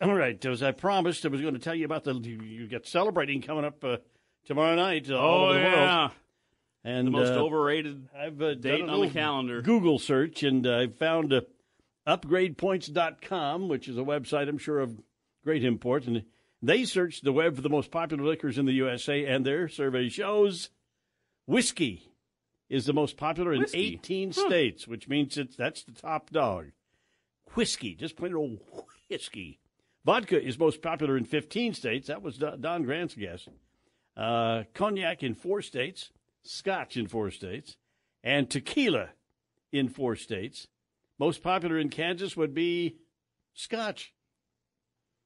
All right, as I promised, I was going to tell you about the you got celebrating coming up uh, tomorrow night uh, all Oh over the yeah, world. And the most uh, overrated I've uh, date on the calendar. Google search, and I found uh, upgradepoints.com, which is a website I'm sure of great import, and they searched the web for the most popular liquors in the USA, and their survey shows whiskey is the most popular in Whiskey? 18 states, which means it's that's the top dog. Whiskey, just plain old whiskey. Vodka is most popular in 15 states. That was Don Don Grant's guess. Uh, cognac in four states, scotch in four states, and tequila in four states. Most popular in Kansas would be scotch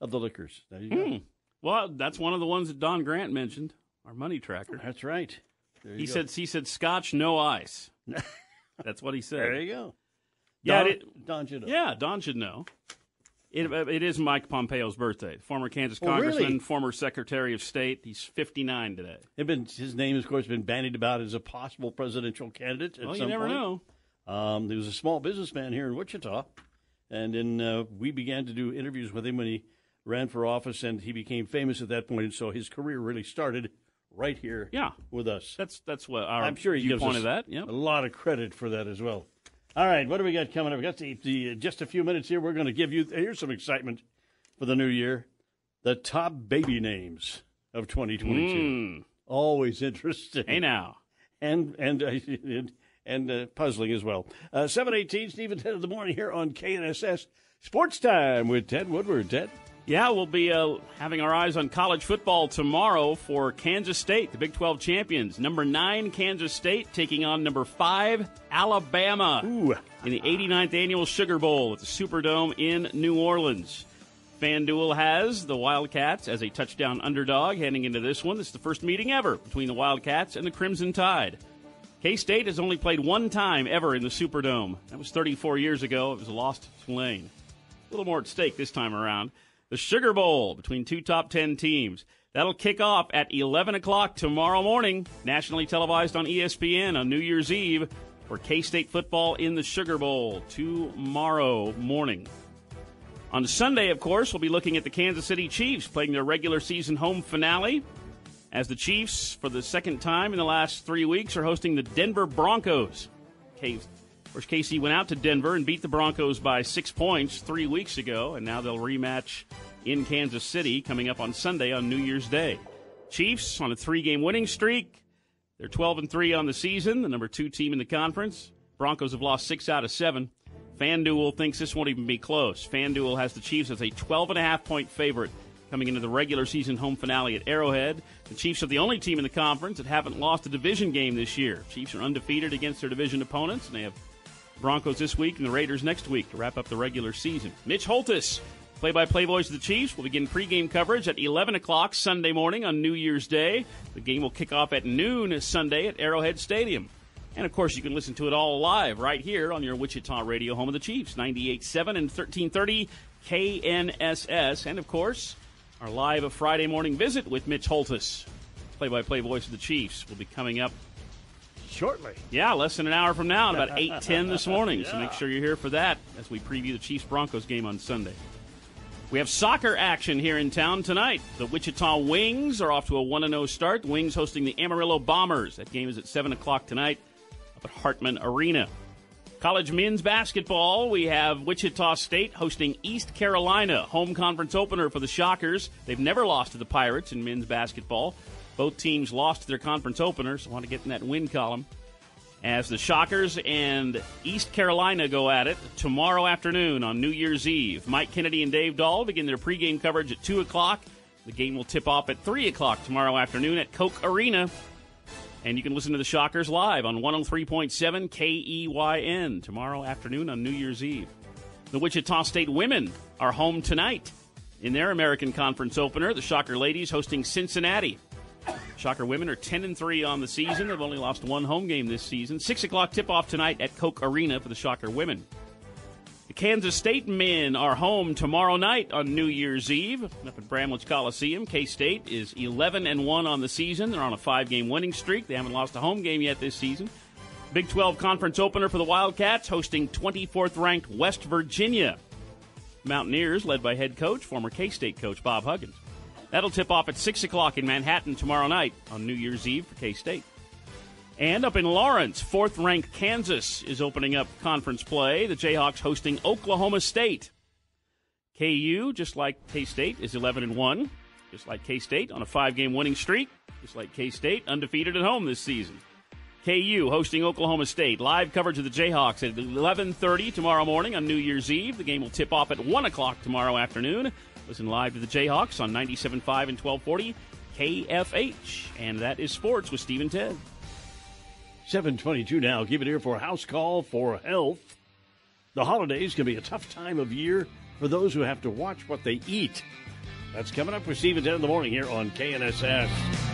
of the liquors. There you go. Hmm. Well, that's one of the ones that Don Grant mentioned. Our money tracker. That's right. There you He go. said he said Scotch, no ice. that's what he said. There you go. Yeah, it- Don should know. Yeah, Don should know. It, it is Mike Pompeo's birthday. Former Kansas Oh, congressman, really? former Secretary of State. He's 59 today. Been, his name, of course, been bandied about as a possible presidential candidate. At Well, you some never point. know. Um, he was a small businessman here in Wichita, and then uh, we began to do interviews with him when he ran for office, and he became famous at that point. And so his career really started right here Yeah, with us. that's that's what our I'm sure he gives us that. Yep. a lot of credit for that as well. All right, what do we got coming up? We got the, the just a few minutes here. We're going to give you here's some excitement for the new year. The top baby names of 2022. Mm. Always interesting Hey now. and and uh, and, and uh, puzzling as well. Uh, Seven eighteen, Steve and Ted of the morning here on KNSS Sports Time with Ted Woodward. Ted, Yeah, we'll be uh, having our eyes on college football tomorrow for Kansas State, the Big 12 champions. Number nine, Kansas State, taking on number five, Alabama, Ooh. in the 89th annual Sugar Bowl at the Superdome in New Orleans. FanDuel has the Wildcats as a touchdown underdog heading into this one. This is the first meeting ever between the Wildcats and the Crimson Tide. K State has only played one time ever in the Superdome. That was 34 years ago. It was a lost to Tulane. A little more at stake this time around. The Sugar Bowl between two top 10 teams. That'll kick off at 11 o'clock tomorrow morning, nationally televised on ESPN on New Year's Eve for K State football in the Sugar Bowl tomorrow morning. On Sunday, of course, we'll be looking at the Kansas City Chiefs playing their regular season home finale as the Chiefs, for the second time in the last three weeks, are hosting the Denver Broncos. K- course, KC went out to Denver and beat the Broncos by six points three weeks ago, and now they'll rematch in Kansas City coming up on Sunday on New Year's Day. Chiefs on a three-game winning streak. They're 12 and three on the season, the number two team in the conference. Broncos have lost six out of seven. FanDuel thinks this won't even be close. FanDuel has the Chiefs as a 12 and a half point favorite coming into the regular season home finale at Arrowhead. The Chiefs are the only team in the conference that haven't lost a division game this year. Chiefs are undefeated against their division opponents, and they have Broncos this week and the Raiders next week to wrap up the regular season. Mitch Holthus, play-by-play voice of the Chiefs, will begin pregame coverage at 11 o'clock Sunday morning on New Year's Day. The game will kick off at noon Sunday at Arrowhead Stadium. And of course, you can listen to it all live right here on your Wichita radio home of the Chiefs, 98.7 and 1330 KNSS. And of course, our live Friday morning visit with Mitch Holthus, play-by-play voice of the Chiefs, will be coming up shortly. yeah, less than an hour from now, about 8.10 this morning. So make sure you're here for that as we preview the Chiefs-Broncos game on Sunday. We have soccer action here in town tonight. The Wichita Wings are off to a 1-0 start. The Wings hosting the Amarillo Bombers. That game is at 7 o'clock tonight up at Hartman Arena. College men's basketball, we have Wichita State hosting East Carolina, home conference opener for the Shockers. They've never lost to the Pirates in men's basketball. Both teams lost their conference openers. Want to get in that win column. As the Shockers and East Carolina go at it tomorrow afternoon on New Year's Eve. Mike Kennedy and Dave Dahl begin their pregame coverage at 2 o'clock. The game will tip off at 3 o'clock tomorrow afternoon at Koch Arena. And you can listen to the Shockers live on 103.7 KEYN tomorrow afternoon on New Year's Eve. The Wichita State women are home tonight In their American Conference opener, the Shocker ladies hosting Cincinnati. Shocker women are 10 and 3 on the season. They've only lost one home game this season. 6 o'clock tip off tonight at Koch Arena for the Shocker women. The Kansas State men are home tomorrow night on New Year's Eve up at Bramlage Coliseum. K State is 11 and 1 on the season. They're on a five game winning streak. They haven't lost a home game yet this season. Big 12 conference opener for the Wildcats, hosting 24th ranked West Virginia. Mountaineers, led by head coach, former K State coach Bob Huggins. That'll tip off at 6 o'clock in Manhattan tomorrow night on New Year's Eve for K State. And up in Lawrence, fourth ranked Kansas is opening up conference play. The Jayhawks hosting Oklahoma State. KU, just like K State, is 11 and 1. Just like K State on a five game winning streak. Just like K State, undefeated at home this season. KU hosting Oklahoma State. Live coverage of the Jayhawks at 11:30 tomorrow morning on New Year's Eve. The game will tip off at 1 o'clock tomorrow afternoon. Listen live to the Jayhawks on 97.5 and 1240 KFH. And that is sports with Steve and Ted. 722 now. Keep it here for House Call for Health. The holidays can be a tough time of year for those who have to watch what they eat. That's coming up with Steve and Ted in the morning here on KNSS.